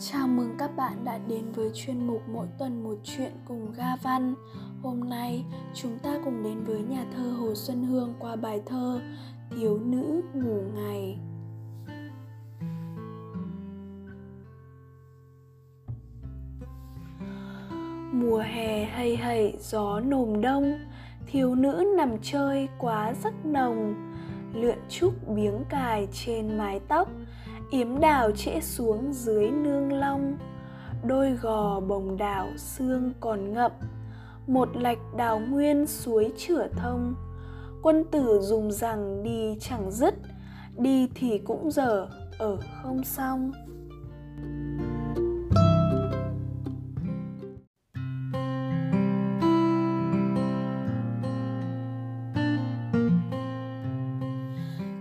Chào mừng các bạn đã đến với chuyên mục mỗi tuần một chuyện cùng Ga Văn. Hôm nay chúng ta cùng đến với nhà thơ Hồ Xuân Hương qua bài thơ Thiếu nữ ngủ ngày. Mùa hè hay hẩy gió nồm đông, thiếu nữ nằm chơi quá giấc nồng, lượn trúc biếng cài trên mái tóc, yếm đào trễ xuống dưới nương long. Đôi gò bồng đảo xương còn ngậm một lạch đào nguyên suối chửa thông. Quân tử dùng rằng đi chẳng dứt đi thì cũng dở ở không xong.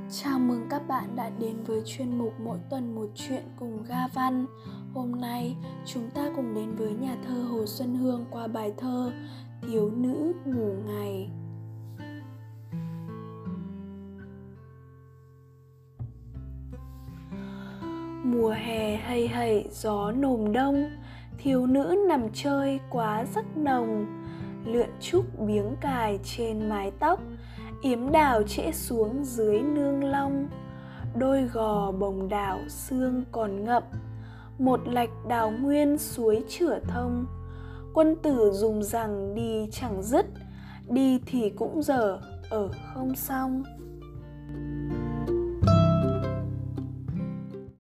Chào mừng các bạn đã đến với chuyên mục mỗi tuần một chuyện cùng Ga Văn. Hôm nay chúng ta cùng đến với nhà thơ Hồ Xuân Hương qua bài thơ Thiếu nữ ngủ ngày. Mùa hè hay hẩy gió nồm đông, thiếu nữ nằm chơi quá giấc nồng, lượn trúc biếng cài trên mái tóc, yếm đào trễ xuống dưới nương long. Đôi gò bồng đảo xương còn ngậm một lạch đào nguyên suối chửa thông. Quân tử dùng rằng đi chẳng dứt đi thì cũng dở ở không xong.